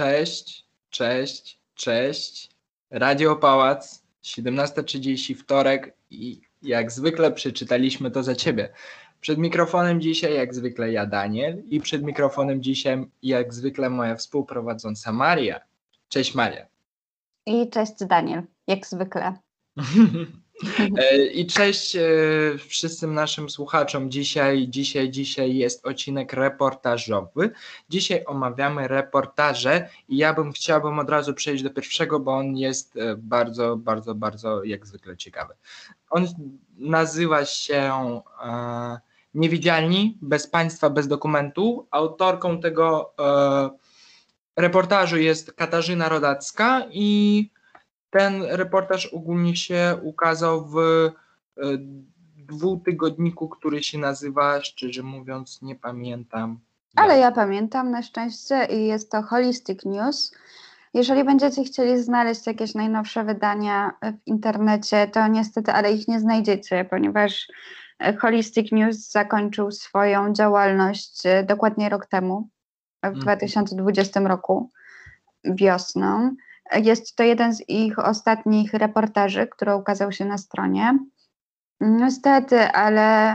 Cześć, cześć, cześć. Radio Pałac, 17.30, wtorek i jak zwykle przeczytaliśmy to za ciebie. Przed mikrofonem dzisiaj jak zwykle ja, Daniel i przed mikrofonem dzisiaj jak zwykle moja współprowadząca Maria. Cześć Maria. I cześć Daniel, jak zwykle. E, I cześć e, wszystkim naszym słuchaczom. Dzisiaj, dzisiaj, dzisiaj jest odcinek reportażowy. Dzisiaj omawiamy reportaże i ja bym chciałbym od razu przejść do pierwszego, bo on jest e, bardzo, bardzo, bardzo jak zwykle ciekawy. On nazywa się Niewidzialni, bez państwa, bez dokumentu. Autorką tego reportażu jest Katarzyna Rodacka i ten reportaż ogólnie się ukazał w e, dwutygodniku, który się nazywa, szczerze mówiąc, nie pamiętam. Ale ja pamiętam na szczęście i jest to Holistic News. Jeżeli będziecie chcieli znaleźć jakieś najnowsze wydania w internecie, to niestety, ale ich nie znajdziecie, ponieważ e, Holistic News zakończył swoją działalność e, dokładnie rok temu, w mhm. 2020 roku, wiosną. Jest to jeden z ich ostatnich reportaży, który ukazał się na stronie. Niestety, ale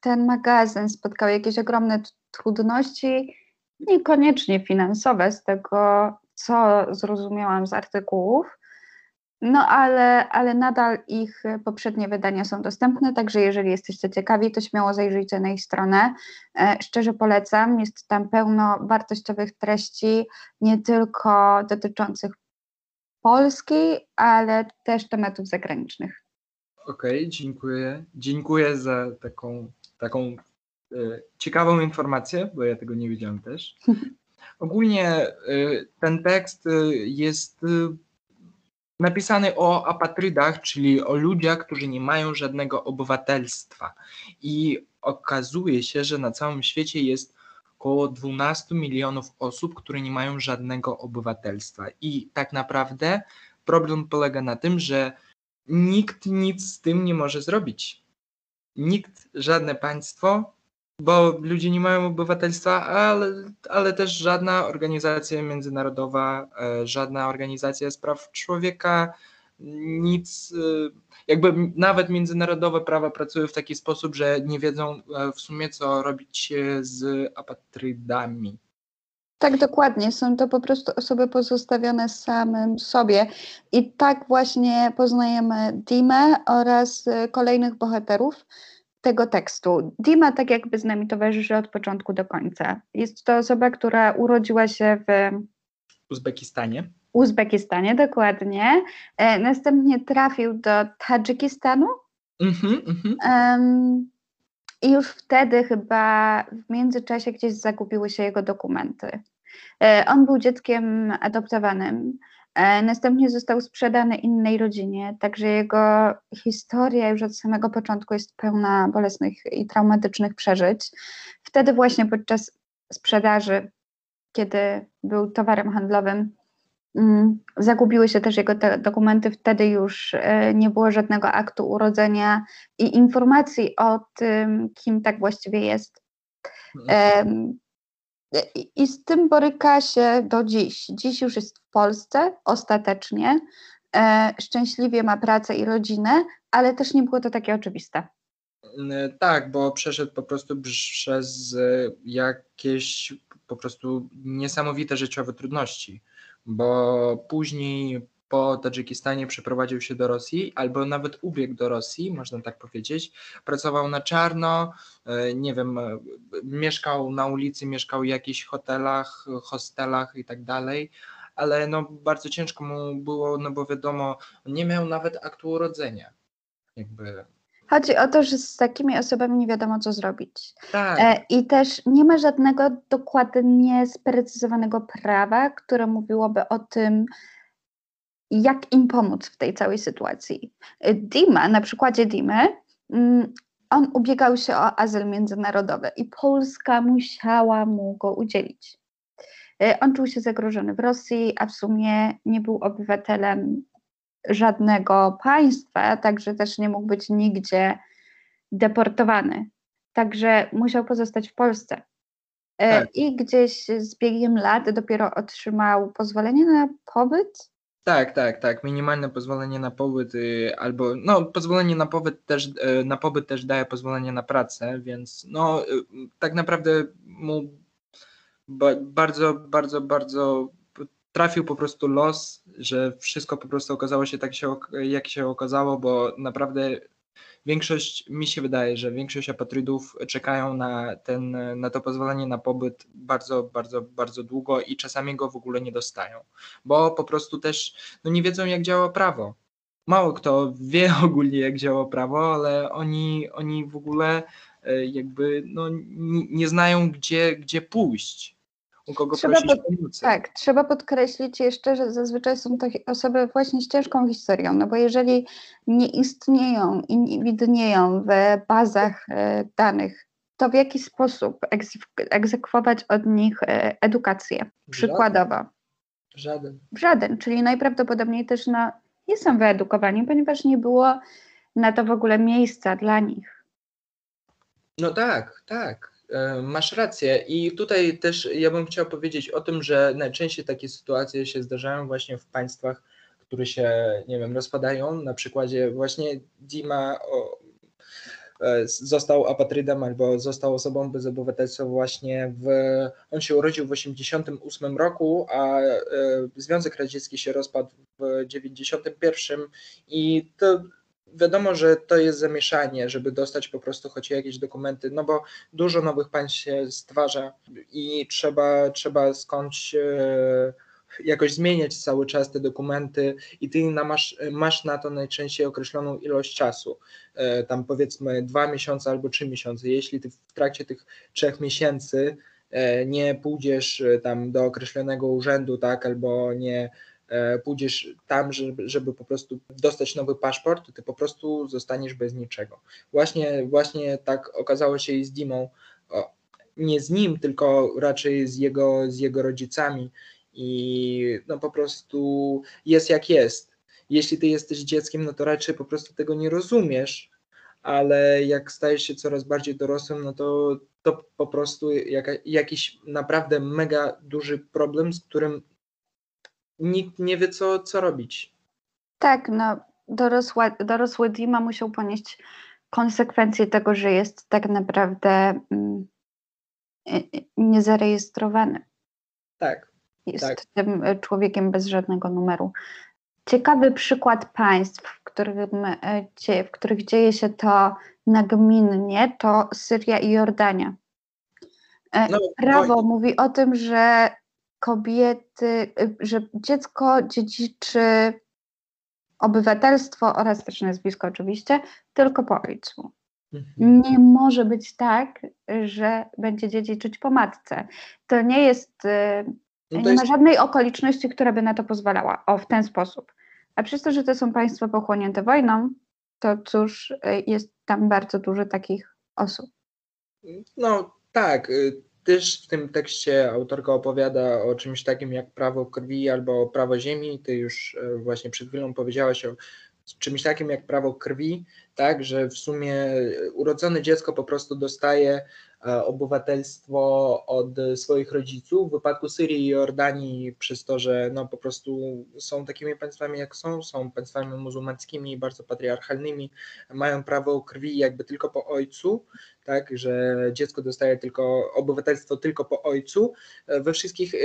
ten magazyn spotkał jakieś ogromne trudności, niekoniecznie finansowe, z tego co zrozumiałam z artykułów. No ale, ale nadal ich poprzednie wydania są dostępne, także jeżeli jesteście ciekawi, to śmiało zajrzyjcie na ich stronę. E, szczerze polecam, jest tam pełno wartościowych treści, nie tylko dotyczących Polski, ale też tematów zagranicznych. Okej, okay, dziękuję. Dziękuję za taką, taką e, ciekawą informację, bo ja tego nie wiedziałem też. Ogólnie e, ten tekst jest napisany o apatrydach, czyli o ludziach, którzy nie mają żadnego obywatelstwa. I okazuje się, że na całym świecie jest około 12 milionów osób, które nie mają żadnego obywatelstwa. I tak naprawdę problem polega na tym, że nikt nic z tym nie może zrobić. Nikt, żadne państwo bo ludzie nie mają obywatelstwa, ale, ale też żadna organizacja międzynarodowa, e, żadna organizacja spraw człowieka, nic, e, jakby nawet międzynarodowe prawa pracują w taki sposób, że nie wiedzą e, w sumie, co robić z apatrydami. Tak, dokładnie. Są to po prostu osoby pozostawione samym sobie. I tak właśnie poznajemy Dimę oraz kolejnych bohaterów tego tekstu. Dima tak jakby z nami towarzyszy od początku do końca. Jest to osoba, która urodziła się w Uzbekistanie. Uzbekistanie, dokładnie. E, następnie trafił do Tadżykistanu. Mm-hmm, mm-hmm. Um, I już wtedy chyba w międzyczasie gdzieś zagubiły się jego dokumenty. E, on był dzieckiem adoptowanym. E, następnie został sprzedany innej rodzinie, także jego historia już od samego początku jest pełna bolesnych i traumatycznych przeżyć. Wtedy właśnie podczas sprzedaży, kiedy był towarem handlowym, mm, zagubiły się też jego dokumenty. Wtedy już e, nie było żadnego aktu urodzenia i informacji o tym, kim tak właściwie jest. Mhm. I z tym boryka się do dziś. Dziś już jest w Polsce ostatecznie. E, szczęśliwie ma pracę i rodzinę, ale też nie było to takie oczywiste. Mm, tak, bo przeszedł po prostu przez e, jakieś po prostu niesamowite życiowe trudności, bo później po Tadżykistanie przeprowadził się do Rosji, albo nawet ubiegł do Rosji, można tak powiedzieć. Pracował na czarno, e, nie wiem, e, mieszkał na ulicy, mieszkał w jakichś hotelach, hostelach i tak dalej, ale no bardzo ciężko mu było, no bo wiadomo, nie miał nawet aktu urodzenia. Jakby Chodzi o to, że z takimi osobami nie wiadomo, co zrobić. Tak. E, I też nie ma żadnego dokładnie sprecyzowanego prawa, które mówiłoby o tym, jak im pomóc w tej całej sytuacji. Dima, na przykładzie Dimy, mm, on ubiegał się o azyl międzynarodowy i Polska musiała mu go udzielić. E, on czuł się zagrożony w Rosji, a w sumie nie był obywatelem żadnego państwa, także też nie mógł być nigdzie deportowany. Także musiał pozostać w Polsce. E, Tak. I gdzieś z biegiem lat dopiero otrzymał pozwolenie na pobyt. Tak, tak, tak. Minimalne pozwolenie na pobyt y, albo no pozwolenie na pobyt też y, na pobyt też daje pozwolenie na pracę, więc no y, tak naprawdę mu ba, bardzo, bardzo, bardzo trafił po prostu los, że wszystko po prostu okazało się tak się, jak się okazało, bo naprawdę większość, mi się wydaje, że większość apatrydów czekają na ten, na to pozwolenie na pobyt bardzo, bardzo, bardzo długo i czasami go w ogóle nie dostają, bo po prostu też no nie wiedzą jak działa prawo. Mało kto wie ogólnie jak działa prawo, ale oni, oni w ogóle e, jakby no, nie znają gdzie, gdzie pójść, u kogo Trzeba prosić pod- pomocy. Tak, trzeba podkreślić jeszcze, że zazwyczaj są to osoby właśnie z ciężką historią, no bo jeżeli nie istnieją i nie widnieją w bazach e, danych, to w jaki sposób egzek- egzekwować od nich e, edukację? Przykładowo. Żaden. W żaden, czyli najprawdopodobniej też no, nie są wyedukowani, ponieważ nie było na to w ogóle miejsca dla nich. No tak, tak. E, Masz rację. I tutaj też ja bym chciał powiedzieć o tym, że najczęściej takie sytuacje się zdarzają właśnie w państwach, które się, nie wiem, rozpadają. Na przykładzie właśnie Dima e, został apatrydem albo został osobą bez obywatelstwa właśnie w. On się urodził w 88 roku, a e, Związek Radziecki się rozpadł w 91 i to wiadomo, że to jest zamieszanie, żeby dostać po prostu choć jakieś dokumenty, no bo dużo nowych państw się stwarza i trzeba, trzeba skądś e, jakoś zmieniać cały czas te dokumenty i ty masz, masz na to najczęściej określoną ilość czasu, e, tam powiedzmy dwa miesiące albo trzy miesiące. Jeśli ty w trakcie tych trzech miesięcy e, nie pójdziesz tam do określonego urzędu, tak, albo nie pójdziesz tam, żeby, żeby po prostu dostać nowy paszport, to ty po prostu zostaniesz bez niczego. Właśnie, właśnie tak okazało się i z Dimą. O, nie z nim, tylko raczej z jego, z jego rodzicami. I no po prostu jest jak jest. Jeśli ty jesteś dzieckiem, no to raczej po prostu tego nie rozumiesz, ale jak stajesz się coraz bardziej dorosłym, no to, to po prostu jaka, jakiś naprawdę mega duży problem, z którym nikt nie wie, co, co robić. Tak, no dorosła, dorosły Dima musiał ponieść konsekwencje tego, że jest tak naprawdę mm, y- y, niezarejestrowany. Tak. Jest Tak. tym y, człowiekiem bez żadnego numeru. Ciekawy przykład państw, w, którym, w których dzieje się to nagminnie, to Syria i Jordania. E, No, Prawo bo- mówi o tym, że kobiety, y, że dziecko dziedziczy obywatelstwo oraz też nazwisko oczywiście, tylko po ojcu. Mhm. Nie może być tak, że będzie dziedziczyć po matce. To nie jest, y, No nie jest ma żadnej okoliczności, która by na to pozwalała. O, w ten sposób. A przez to, że to są państwa pochłonięte wojną, to cóż, y, jest tam bardzo dużo takich osób. No tak, też w tym tekście autorka opowiada o czymś takim jak prawo krwi albo prawo ziemi. Ty już e, właśnie przed chwilą powiedziałaś o czymś takim jak prawo krwi, tak, że w sumie e, urodzone dziecko po prostu dostaje obywatelstwo od swoich rodziców. W wypadku Syrii i Jordanii przez to, że no po prostu są takimi państwami jak są, są państwami muzułmańskimi, bardzo patriarchalnymi, mają prawo krwi jakby tylko po ojcu, tak, że dziecko dostaje tylko obywatelstwo tylko po ojcu. E, We wszystkich, e,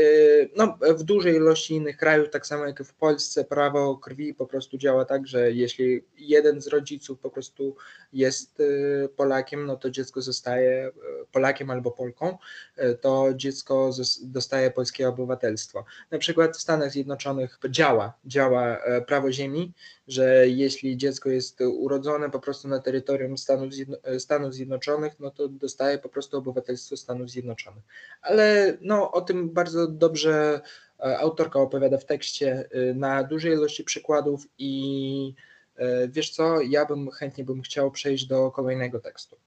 no w dużej ilości innych krajów, tak samo jak w Polsce, prawo krwi po prostu działa tak, że jeśli jeden z rodziców po prostu jest e, Polakiem, no to dziecko zostaje e, Polakiem albo Polką, e, to dziecko dostaje polskie obywatelstwo. Na przykład w Stanach Zjednoczonych działa, działa e, prawo ziemi, że jeśli dziecko jest urodzone po prostu na terytorium Stanów, Zjedno- Stanów Zjednoczonych, no to dostaje po prostu obywatelstwo Stanów Zjednoczonych. Ale no, o tym bardzo dobrze e, autorka opowiada w tekście na dużej ilości przykładów i wiesz co, ja bym chętnie bym chciał przejść do kolejnego tekstu.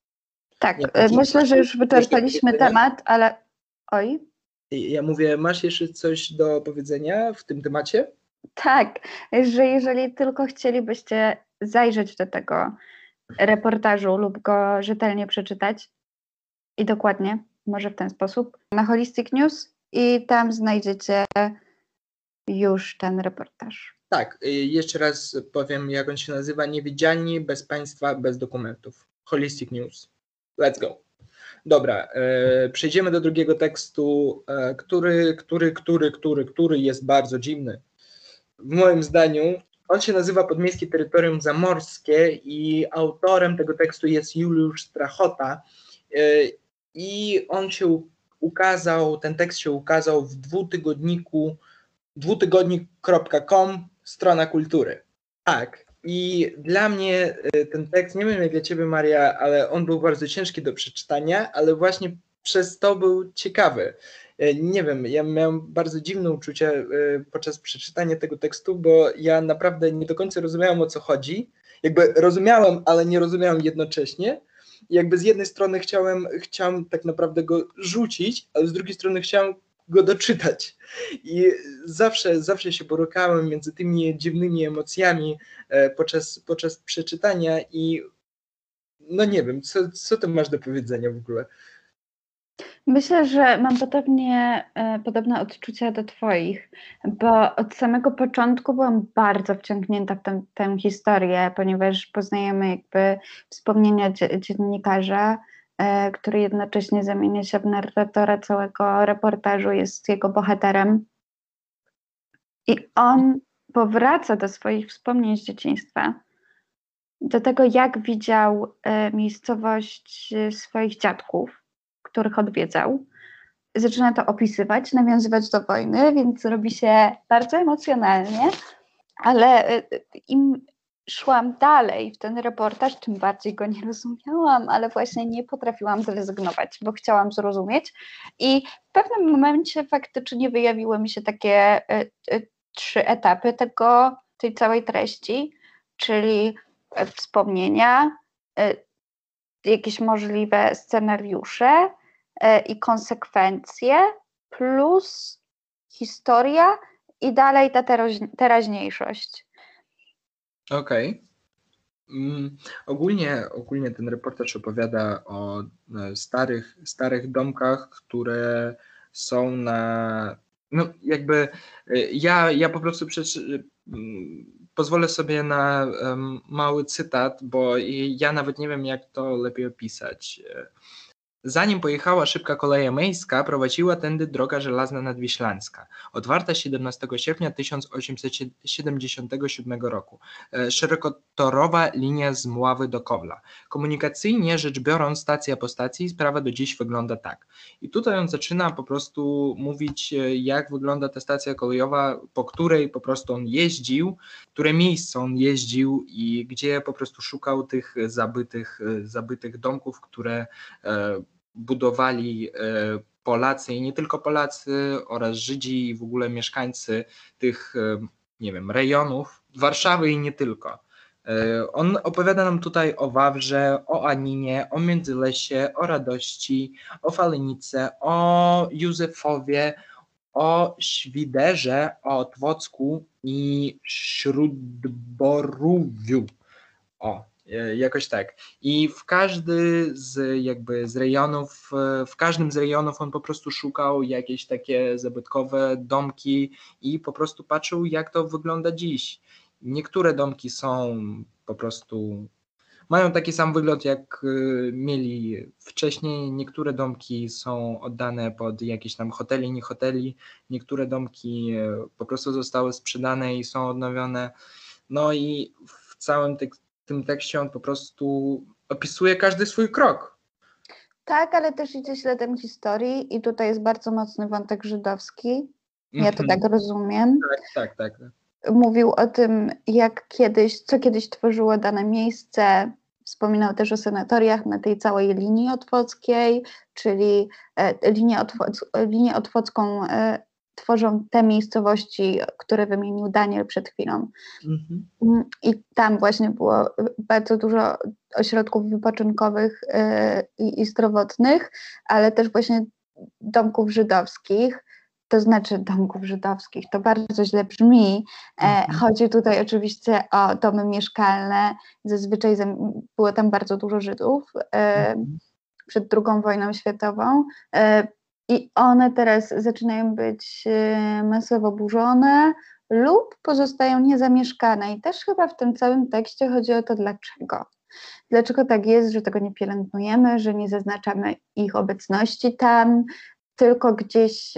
Tak, taki- myślę, że już wyczerpaliśmy temat, ale oj. Ja mówię, masz jeszcze coś do powiedzenia w tym temacie? Tak, że jeżeli tylko chcielibyście zajrzeć do tego reportażu lub go rzetelnie przeczytać i dokładnie, może w ten sposób, na Holistic News i tam znajdziecie już ten reportaż. Tak, y, jeszcze raz powiem, jak on się nazywa. Niewidzialni bez państwa, bez dokumentów. Holistic News. Let's go. Dobra, e, przejdziemy do drugiego tekstu, e, który, który, który, który, który jest bardzo dziwny. W moim zdaniu on się nazywa Podmiejskie Terytorium Zamorskie i autorem tego tekstu jest Juliusz Strachota e, i on się ukazał, ten tekst się ukazał w dwutygodniku dwutygodnik.com, strona kultury. Tak, i dla mnie e, ten tekst, nie wiem jak dla ciebie Maria, ale on był bardzo ciężki do przeczytania, ale właśnie przez to był ciekawy. E, nie wiem, ja miałem bardzo dziwne uczucie e, podczas przeczytania tego tekstu, bo ja naprawdę nie do końca rozumiałem o co chodzi. Jakby rozumiałem, ale nie rozumiałem jednocześnie. Jakby z jednej strony chciałem, chciałem tak naprawdę go rzucić, ale z drugiej strony chciałem go doczytać. I zawsze, zawsze się borykałem między tymi dziwnymi emocjami e, podczas, podczas przeczytania i no nie wiem, co, co ty masz do powiedzenia w ogóle? Myślę, że mam podobnie, e, podobne odczucia do Twoich, bo od samego początku byłam bardzo wciągnięta w tę, tę historię, ponieważ poznajemy jakby wspomnienia dziennikarza, który jednocześnie zamienia się w narratora całego reportażu, jest jego bohaterem. I on powraca do swoich wspomnień z dzieciństwa, do tego, jak widział e, miejscowość swoich dziadków, których odwiedzał. Zaczyna to opisywać, nawiązywać do wojny, więc robi się bardzo emocjonalnie, ale e, im szłam dalej w ten reportaż, tym bardziej go nie rozumiałam, ale właśnie nie potrafiłam zrezygnować, bo chciałam zrozumieć. I w pewnym momencie faktycznie wyjawiły mi się takie y, y, trzy etapy tego, tej całej treści, czyli y, wspomnienia, jakieś możliwe scenariusze i konsekwencje, plus historia i dalej ta teraźniejszość. Okej. Okay. Mm, ogólnie, ogólnie ten reportaż opowiada o e, starych, starych domkach, które są na. No, jakby e, ja, ja po prostu przeczy, mm, pozwolę sobie na mały cytat, bo ja nawet nie wiem, jak to lepiej opisać. Zanim pojechała szybka koleja miejska, prowadziła tędy droga żelazna nadwiślańska, otwarta 17 sierpnia 1877 roku. E, szerokotorowa linia z Mławy do Kowla. Komunikacyjnie rzecz biorąc, stacja po stacji, sprawa do dziś wygląda tak. I tutaj on zaczyna po prostu mówić, e, jak wygląda ta stacja kolejowa, po której po prostu on jeździł, które miejsce on jeździł i gdzie po prostu szukał tych zabytych, e, zabytych domków, które budowali e, Polacy i nie tylko Polacy oraz Żydzi i w ogóle mieszkańcy tych, e, nie wiem, rejonów Warszawy i nie tylko. E, on opowiada nam tutaj o Wawrze, o Aninie, o Międzylesie, o Radości, o Falenice, o Józefowie, o Świderze, o Twocku i Śródborówiu. O, jakoś tak. I w każdy z jakby z rejonów, e, w każdym z rejonów on po prostu szukał jakieś takie zabytkowe domki i po prostu patrzył, jak to wygląda dziś. Niektóre domki są po prostu mają taki sam wygląd, jak e, mieli wcześniej. Niektóre domki są oddane pod jakieś tam hoteli, nie hoteli. Niektóre domki po prostu zostały sprzedane i są odnowione. No i w całym tych tym tekście on po prostu opisuje każdy swój krok. Tak, ale też idzie śladem historii i tutaj jest bardzo mocny wątek żydowski. Ja to mhm. tak rozumiem. Tak, tak, tak. Mówił o tym, jak kiedyś, co kiedyś tworzyło dane miejsce. Wspominał też o senatoriach na tej całej linii otwockiej, czyli e, linię, otwoc, linię otwocką e, tworzą te miejscowości, które wymienił Daniel przed chwilą. Mhm. I tam właśnie było bardzo dużo ośrodków wypoczynkowych yy, i zdrowotnych, ale też właśnie domków żydowskich. To znaczy domków żydowskich, to bardzo źle brzmi. E, mhm. Chodzi tutaj oczywiście o domy mieszkalne. Zazwyczaj było tam bardzo dużo Żydów. E, mhm przed II wojną światową. I one teraz zaczynają być masowo burzone lub pozostają niezamieszkane. I też chyba w tym całym tekście chodzi o to, dlaczego. Dlaczego tak jest, że tego nie pielęgnujemy, że nie zaznaczamy ich obecności tam, tylko gdzieś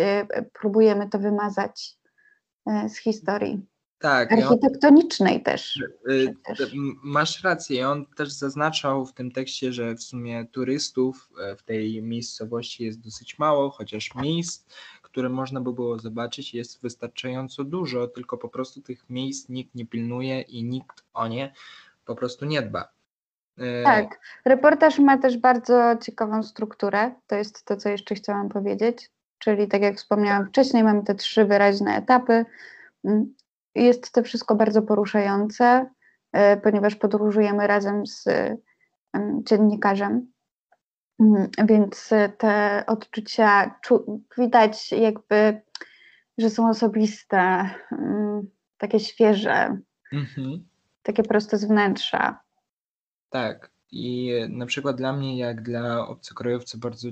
próbujemy to wymazać z historii. Tak. Architektonicznej on, też, y, Masz rację. On też zaznaczał w tym tekście, że w sumie turystów e, w tej miejscowości jest dosyć mało, chociaż miejsc, które można by było zobaczyć, jest wystarczająco dużo, tylko po prostu tych miejsc nikt nie pilnuje i nikt o nie po prostu nie dba. E, tak. Reportaż ma też bardzo ciekawą strukturę. To jest to, co jeszcze chciałam powiedzieć. Czyli, tak jak wspomniałam wcześniej, mamy te trzy wyraźne etapy mm, jest to wszystko bardzo poruszające, e, ponieważ podróżujemy razem z dziennikarzem, mm, więc te odczucia widać jakby, że są osobiste, mm, takie świeże, mhm. takie proste z wnętrza. Tak. I na przykład dla mnie, jak dla obcokrajowca, bardzo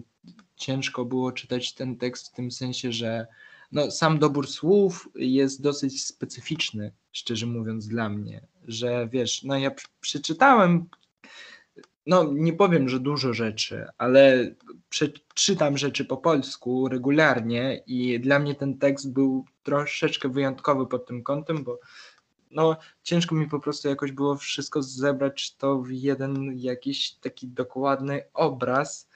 ciężko było czytać ten tekst w tym sensie, że no, sam dobór słów jest dosyć specyficzny, szczerze mówiąc, dla mnie, że wiesz, no ja przeczytałem, no nie powiem, że dużo rzeczy, ale przeczytam rzeczy po polsku regularnie i dla mnie ten tekst był troszeczkę wyjątkowy pod tym kątem, bo no ciężko mi po prostu jakoś było wszystko zebrać to w jeden jakiś taki dokładny obraz,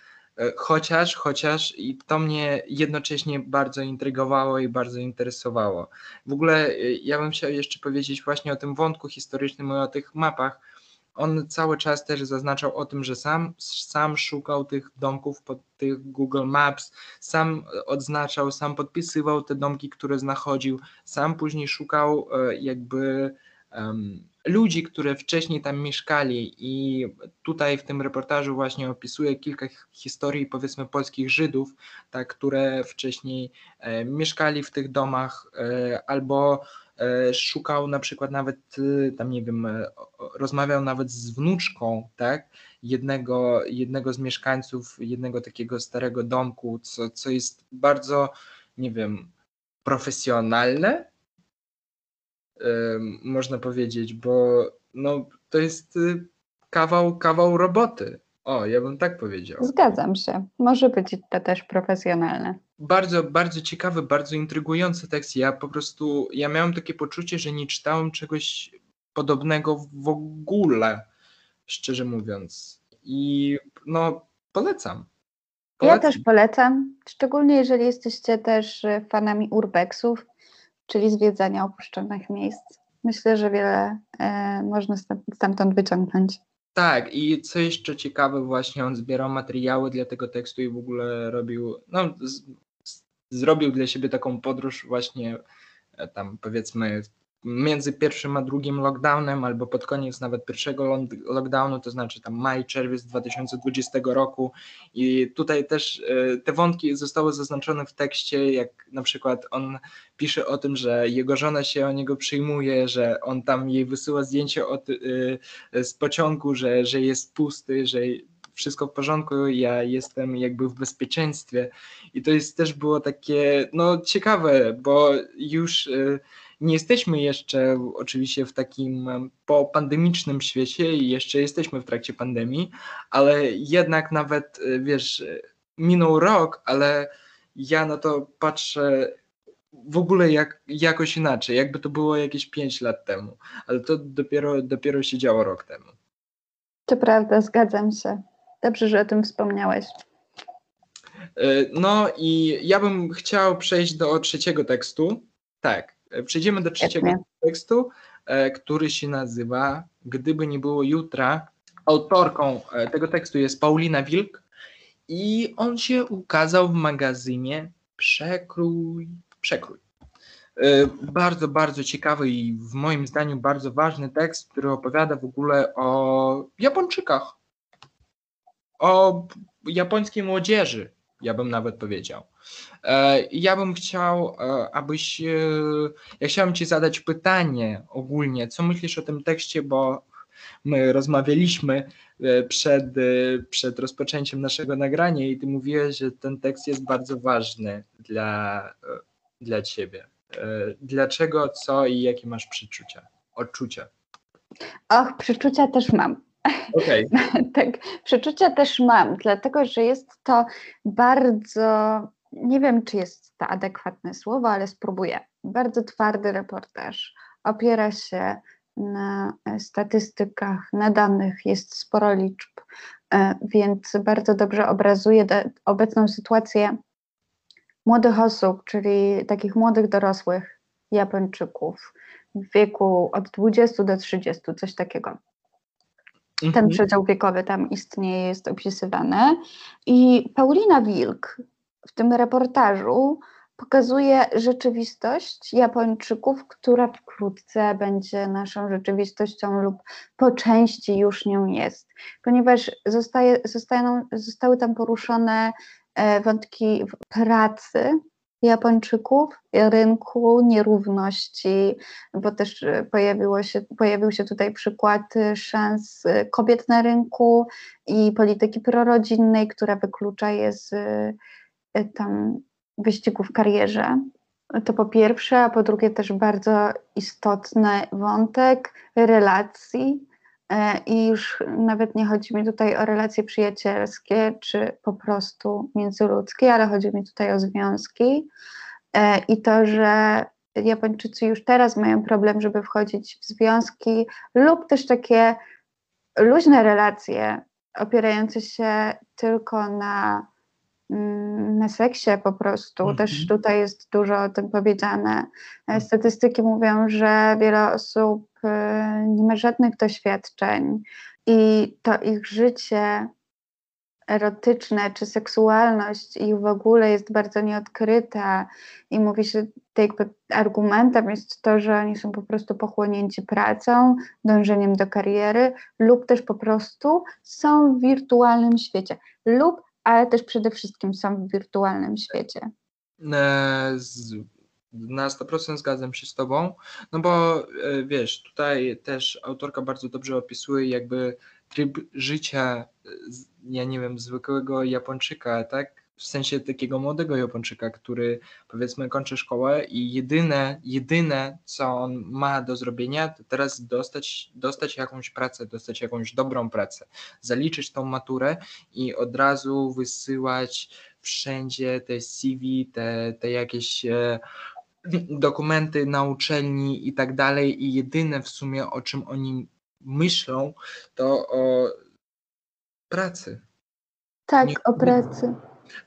chociaż, chociaż i to mnie jednocześnie bardzo intrygowało i bardzo interesowało. W ogóle e, ja bym chciał jeszcze powiedzieć właśnie o tym wątku historycznym i o tych mapach. On cały czas też zaznaczał o tym, że sam, sam szukał tych domków pod tych Google Maps, sam odznaczał, sam podpisywał te domki, które znachodził, sam później szukał e, jakby um, ludzi, które wcześniej tam mieszkali i tutaj w tym reportażu właśnie opisuje kilka historii powiedzmy polskich Żydów, tak, które wcześniej e, mieszkali w tych domach e, albo e, szukał na przykład nawet e, tam nie wiem, e, rozmawiał nawet z wnuczką, tak, jednego, jednego z mieszkańców jednego takiego starego domku, co, co jest bardzo, nie wiem, profesjonalne, można powiedzieć, bo no, to jest y, kawał, kawał roboty. O, ja bym tak powiedział. Zgadzam się. Może być to też profesjonalne. Bardzo, bardzo ciekawy, bardzo intrygujący tekst. Ja po prostu, ja miałem takie poczucie, że nie czytałem czegoś podobnego w ogóle, szczerze mówiąc. I no, polecam. polecam. Ja też polecam, szczególnie jeżeli jesteście też y, fanami urbexów czyli zwiedzania opuszczonych miejsc. Myślę, że wiele e, można stamtąd wyciągnąć. Tak, i co jeszcze ciekawe, właśnie on zbierał materiały dla tego tekstu i w ogóle robił, no, z, z, zrobił dla siebie taką podróż właśnie e, tam powiedzmy między pierwszym a drugim lockdownem, albo pod koniec nawet pierwszego lockdownu, to znaczy tam maj, czerwiec 2020 roku. I tutaj też e, te wątki zostały zaznaczone w tekście, jak na przykład on pisze o tym, że jego żona się o niego przyjmuje, że on tam jej wysyła zdjęcie od, e, z pociągu, że, że jest pusty, że wszystko w porządku, ja jestem jakby w bezpieczeństwie. I to jest też było takie, no ciekawe, bo już e, nie jesteśmy jeszcze oczywiście w takim popandemicznym świecie i jeszcze jesteśmy w trakcie pandemii, ale jednak nawet, e, wiesz, e, minął rok, ale ja na to patrzę w ogóle jak, jakoś inaczej, jakby to było jakieś 5 lat temu, ale to dopiero, dopiero się działo rok temu. To prawda, zgadzam się. Dobrze, że o tym wspomniałeś. E, no i ja bym chciał przejść do trzeciego tekstu. Tak, przejdziemy do trzeciego Świetnie. tekstu, e, który się nazywa Gdyby nie było jutra. Autorką e, tego tekstu jest Paulina Wilk i on się ukazał w magazynie Przekrój. Przekrój. Bardzo, bardzo ciekawy i w moim zdaniu bardzo ważny tekst, który opowiada w ogóle o Japończykach, o japońskiej młodzieży, ja bym nawet powiedział. E, ja bym chciał, e, abyś. E, ja chciałem Ci zadać pytanie ogólnie. Co myślisz o tym tekście, bo my rozmawialiśmy przed, przed rozpoczęciem naszego nagrania i ty mówiłeś, że ten tekst jest bardzo ważny dla, dla ciebie. Dlaczego, co i jakie masz przeczucia, odczucia? Och, przeczucia też mam. Okay. tak, przeczucia też mam, dlatego że jest to bardzo, nie wiem czy jest to adekwatne słowo, ale spróbuję. Bardzo twardy reportaż. Opiera się na statystykach, na danych, jest sporo liczb, e, więc bardzo dobrze obrazuje obecną sytuację młodych osób, czyli takich młodych dorosłych Japończyków w wieku od 20 do 30, coś takiego. Ten mhm. przedział wiekowy tam istnieje, jest opisywany. I Paulina Wilk w tym reportażu pokazuje rzeczywistość Japończyków, która wkrótce będzie naszą rzeczywistością lub po części już nią jest, ponieważ zostaje, zostają, zostały tam poruszone e, wątki pracy Japończyków, rynku, nierówności, bo też e, pojawiło się, pojawił się tutaj przykład e, szans kobiet na rynku i polityki prorodzinnej, która wyklucza je z tam wyścigu w karierze. To po pierwsze, a po drugie też bardzo istotny wątek relacji. E, I już nawet nie chodzi mi tutaj o relacje przyjacielskie czy po prostu międzyludzkie, ale chodzi mi tutaj o związki. E, I to, że Japończycy już teraz mają problem, żeby wchodzić w związki lub też takie luźne relacje opierające się tylko na na seksie po prostu. Mhm. Też tutaj jest dużo o tym powiedziane. E, statystyki mówią, że wiele osób e, nie ma żadnych doświadczeń i to ich życie erotyczne czy seksualność ich w ogóle jest bardzo nieodkryta i mówi się, jakby argumentem jest to, że oni są po prostu pochłonięci pracą, dążeniem do kariery lub też po prostu są w wirtualnym świecie lub ale też przede wszystkim są w wirtualnym świecie. E, na 100% zgadzam się z Tobą, no bo e, wiesz, tutaj też autorka bardzo dobrze opisuje jakby tryb życia, ja nie wiem, zwykłego Japończyka, tak? W sensie takiego młodego Japończyka, który powiedzmy kończy szkołę i jedyne, jedyne co on ma do zrobienia, to teraz dostać, dostać jakąś pracę, dostać jakąś dobrą pracę, zaliczyć tą maturę i od razu wysyłać wszędzie te CV, te, te jakieś e, dokumenty na uczelni i tak dalej i jedyne w sumie o czym oni myślą to o pracy. Tak, Nie, o pracy.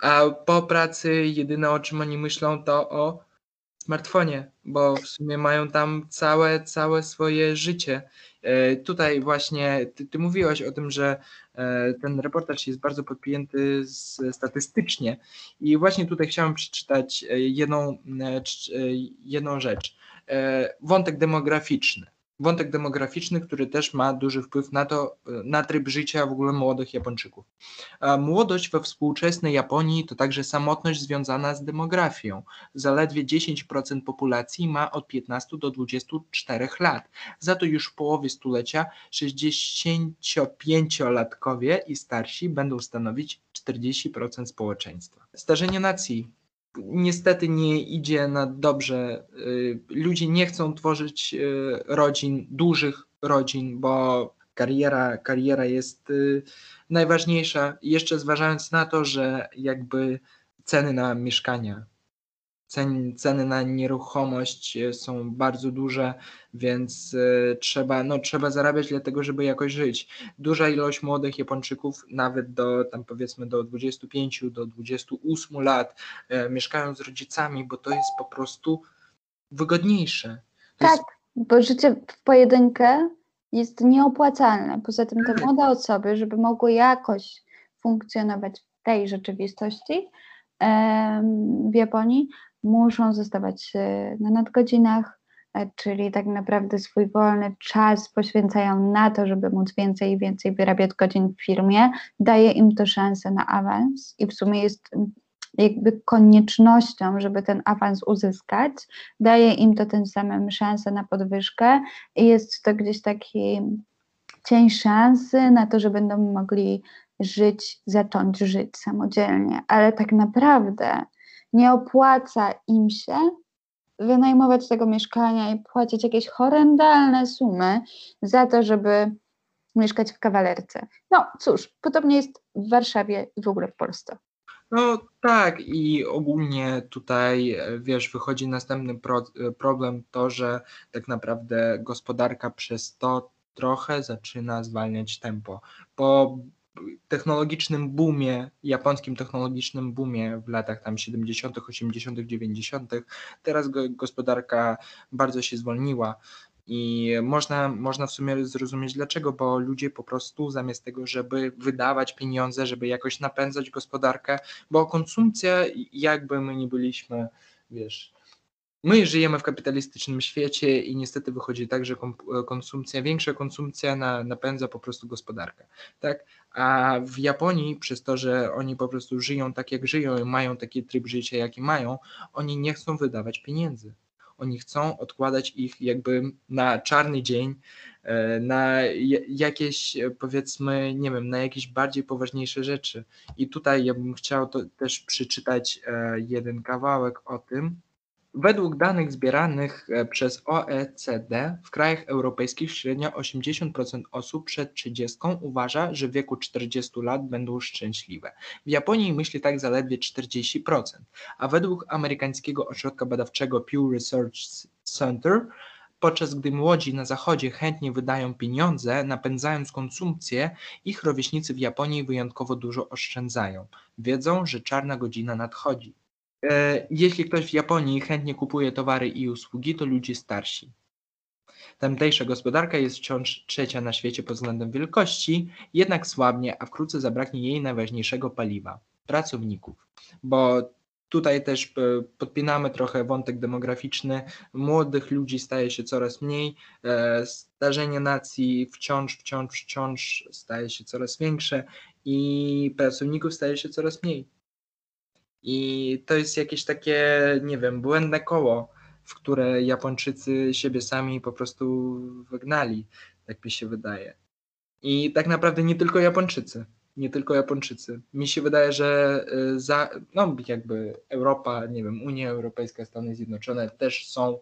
A po pracy jedyne o czym oni myślą to o smartfonie, bo w sumie mają tam całe, całe swoje życie. E, tutaj właśnie ty, ty mówiłaś o tym, że e, ten reportaż jest bardzo podpięty statystycznie i właśnie tutaj chciałem przeczytać e, jedną, jedną rzecz. Wątek demograficzny wątek demograficzny, który też ma duży wpływ na to, na tryb życia w ogóle młodych Japończyków. Młodość we współczesnej Japonii to także samotność związana z demografią. Zaledwie 10% populacji ma od 15 do 24 lat. Za to już w połowie stulecia 65-latkowie i starsi będą stanowić 40% społeczeństwa. Starzenie nacji niestety nie idzie na dobrze. Y, ludzie nie chcą tworzyć y, rodzin, dużych rodzin, bo kariera, kariera jest y, najważniejsza. Jeszcze zważając na to, że jakby ceny na mieszkania cen, ceny na nieruchomość e, są bardzo duże, więc e, trzeba, no, trzeba zarabiać dlatego, żeby jakoś żyć. Duża ilość młodych Japończyków, nawet do tam powiedzmy do 25, do 28 lat, e, mieszkają z rodzicami, bo to jest po prostu wygodniejsze. To tak, jest... bo życie w pojedynkę jest nieopłacalne. Poza tym te tak. młode osoby, żeby mogły jakoś funkcjonować w tej rzeczywistości, w Japonii, muszą zostawać e, na nadgodzinach, e, czyli tak naprawdę swój wolny czas poświęcają na to, żeby móc więcej i więcej wyrabiać godzin w firmie, daje im to szansę na awans i w sumie jest jakby koniecznością, żeby ten awans uzyskać, daje im to tym samym szansę na podwyżkę i jest to gdzieś taki cień szansy na to, że będą mogli żyć, zacząć żyć samodzielnie, ale tak naprawdę nie opłaca im się wynajmować tego mieszkania i płacić jakieś horrendalne sumy za to, żeby mieszkać w kawalerce. No cóż, podobnie jest w Warszawie i w ogóle w Polsce. No tak i ogólnie tutaj, wiesz, wychodzi następny pro, problem to, że tak naprawdę gospodarka przez to trochę zaczyna zwalniać tempo. Po technologicznym boomie, japońskim technologicznym boomie w latach tam 70., 80., 90., teraz gospodarka bardzo się zwolniła. I można, można w sumie zrozumieć dlaczego, bo ludzie po prostu zamiast tego, żeby wydawać pieniądze, żeby jakoś napędzać gospodarkę, bo konsumpcja, jakby my nie byliśmy, wiesz, my żyjemy w kapitalistycznym świecie i niestety wychodzi tak, że konsumpcja, większa konsumpcja na, napędza po prostu gospodarkę, tak? A w Japonii przez to, że oni po prostu żyją tak jak żyją i mają taki tryb życia jaki mają, oni nie chcą wydawać pieniędzy. Oni chcą odkładać ich jakby na czarny dzień, e, na jakieś powiedzmy, nie wiem, na jakieś bardziej poważniejsze rzeczy. I tutaj ja bym chciał też przeczytać e, jeden kawałek o tym, Według danych zbieranych e, przez OECD w krajach europejskich średnio 80% osób przed 30 uważa, że w wieku 40 lat będą szczęśliwe. W Japonii myśli tak zaledwie 40%, a według amerykańskiego ośrodka badawczego Pew Research Center podczas gdy młodzi na zachodzie chętnie wydają pieniądze, napędzając konsumpcję, ich rówieśnicy w Japonii wyjątkowo dużo oszczędzają. Wiedzą, że czarna godzina nadchodzi. E, jeśli ktoś w Japonii chętnie kupuje towary i usługi, to ludzie starsi. Tamtejsza gospodarka jest wciąż trzecia na świecie pod względem wielkości, jednak słabnie, a wkrótce zabraknie jej najważniejszego paliwa pracowników. Bo tutaj też e, podpinamy trochę wątek demograficzny. Młodych ludzi staje się coraz mniej, e, starzenie nacji wciąż, wciąż, wciąż staje się coraz większe i pracowników staje się coraz mniej. I to jest jakieś takie, nie wiem, błędne koło, w które Japończycy siebie sami po prostu wygnali, tak mi się wydaje. I tak naprawdę nie tylko Japończycy, nie tylko Japończycy. Mi się wydaje, że y, za, no jakby Europa, nie wiem, Unia Europejska, Stany Zjednoczone też są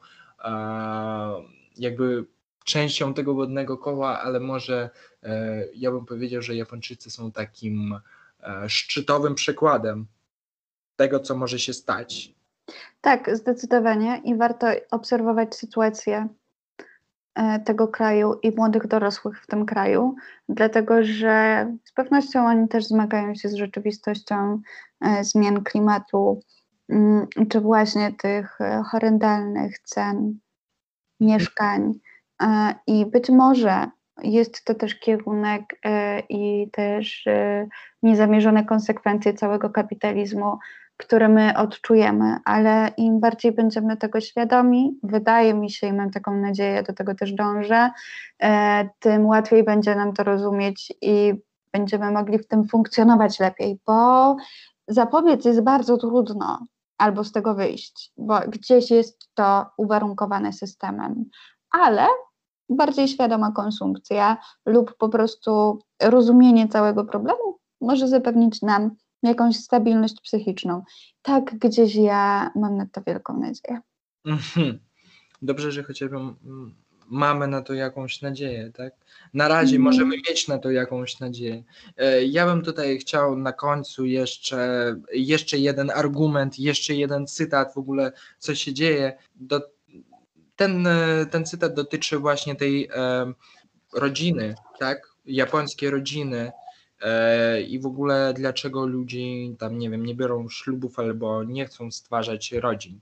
jakby częścią tego wodnego koła, ale może e, ja bym powiedział, że Japończycy są takim e, szczytowym przykładem tego, co może się stać. Tak, zdecydowanie i warto obserwować sytuację e, tego kraju i młodych dorosłych w tym kraju, dlatego że z pewnością oni też zmagają się z rzeczywistością e, zmian klimatu, mm, czy właśnie tych e, horrendalnych cen mieszkań. I być może jest to też kierunek i też niezamierzone konsekwencje całego kapitalizmu, które my odczujemy, ale im bardziej będziemy tego świadomi, wydaje mi się i mam taką nadzieję, do tego też dążę, e, tym łatwiej będzie nam to rozumieć i będziemy mogli w tym funkcjonować lepiej, bo zapobiec jest bardzo trudno albo z tego wyjść, bo gdzieś jest to uwarunkowane systemem, ale bardziej świadoma konsumpcja lub po prostu rozumienie całego problemu może zapewnić nam jakąś stabilność psychiczną. Tak gdzieś ja mam na to wielką nadzieję. Mhm. Dobrze, że chociażby mamy na to jakąś nadzieję, tak? Na razie mm. możemy mieć na to jakąś nadzieję. E, ja bym tutaj chciał na końcu jeszcze, jeszcze jeden argument, jeszcze jeden cytat w ogóle, co się dzieje. Do, ten, ten cytat dotyczy właśnie tej e, rodziny, tak? Japońskiej rodziny, E, i w ogóle dlaczego ludzie tam, nie wiem, nie biorą ślubów albo nie chcą stwarzać rodzin.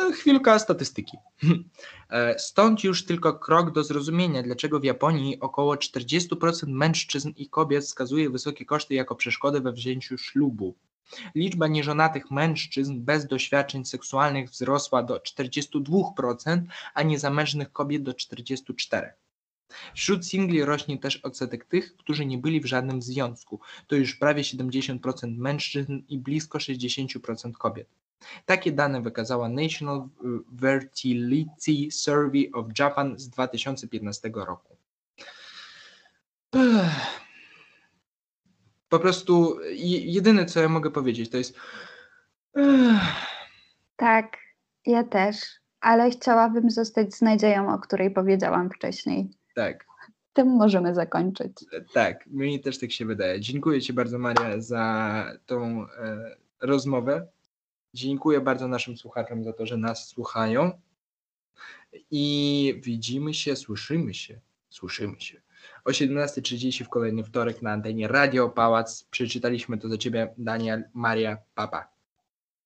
E, chwilka statystyki. E, stąd już tylko krok do zrozumienia, dlaczego w Japonii około 40% mężczyzn i kobiet wskazuje wysokie koszty jako przeszkodę we wzięciu ślubu. Liczba nieżonatych mężczyzn bez doświadczeń seksualnych wzrosła do 42%, a niezamężnych kobiet do 44%. Wśród singli rośnie też odsetek tych, którzy nie byli w żadnym związku. To już prawie 70% mężczyzn i blisko 60% kobiet. Takie dane wykazała National Fertility Survey of Japan z 2015 roku. Po prostu jedyne, co ja mogę powiedzieć, to jest. Tak, ja też, ale chciałabym zostać z nadzieją, o której powiedziałam wcześniej. Tak. Tym możemy zakończyć. Tak, mi też tak się wydaje. Dziękuję Ci bardzo, Maria, za tą e, rozmowę. Dziękuję bardzo naszym słuchaczom za to, że nas słuchają. I widzimy się, słyszymy się, słyszymy się o 17.30 w kolejny wtorek na antenie Radio Pałac. Przeczytaliśmy to za Ciebie, Daniel, Maria, Papa.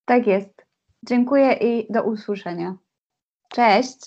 Tak jest. Dziękuję i do usłyszenia. Cześć.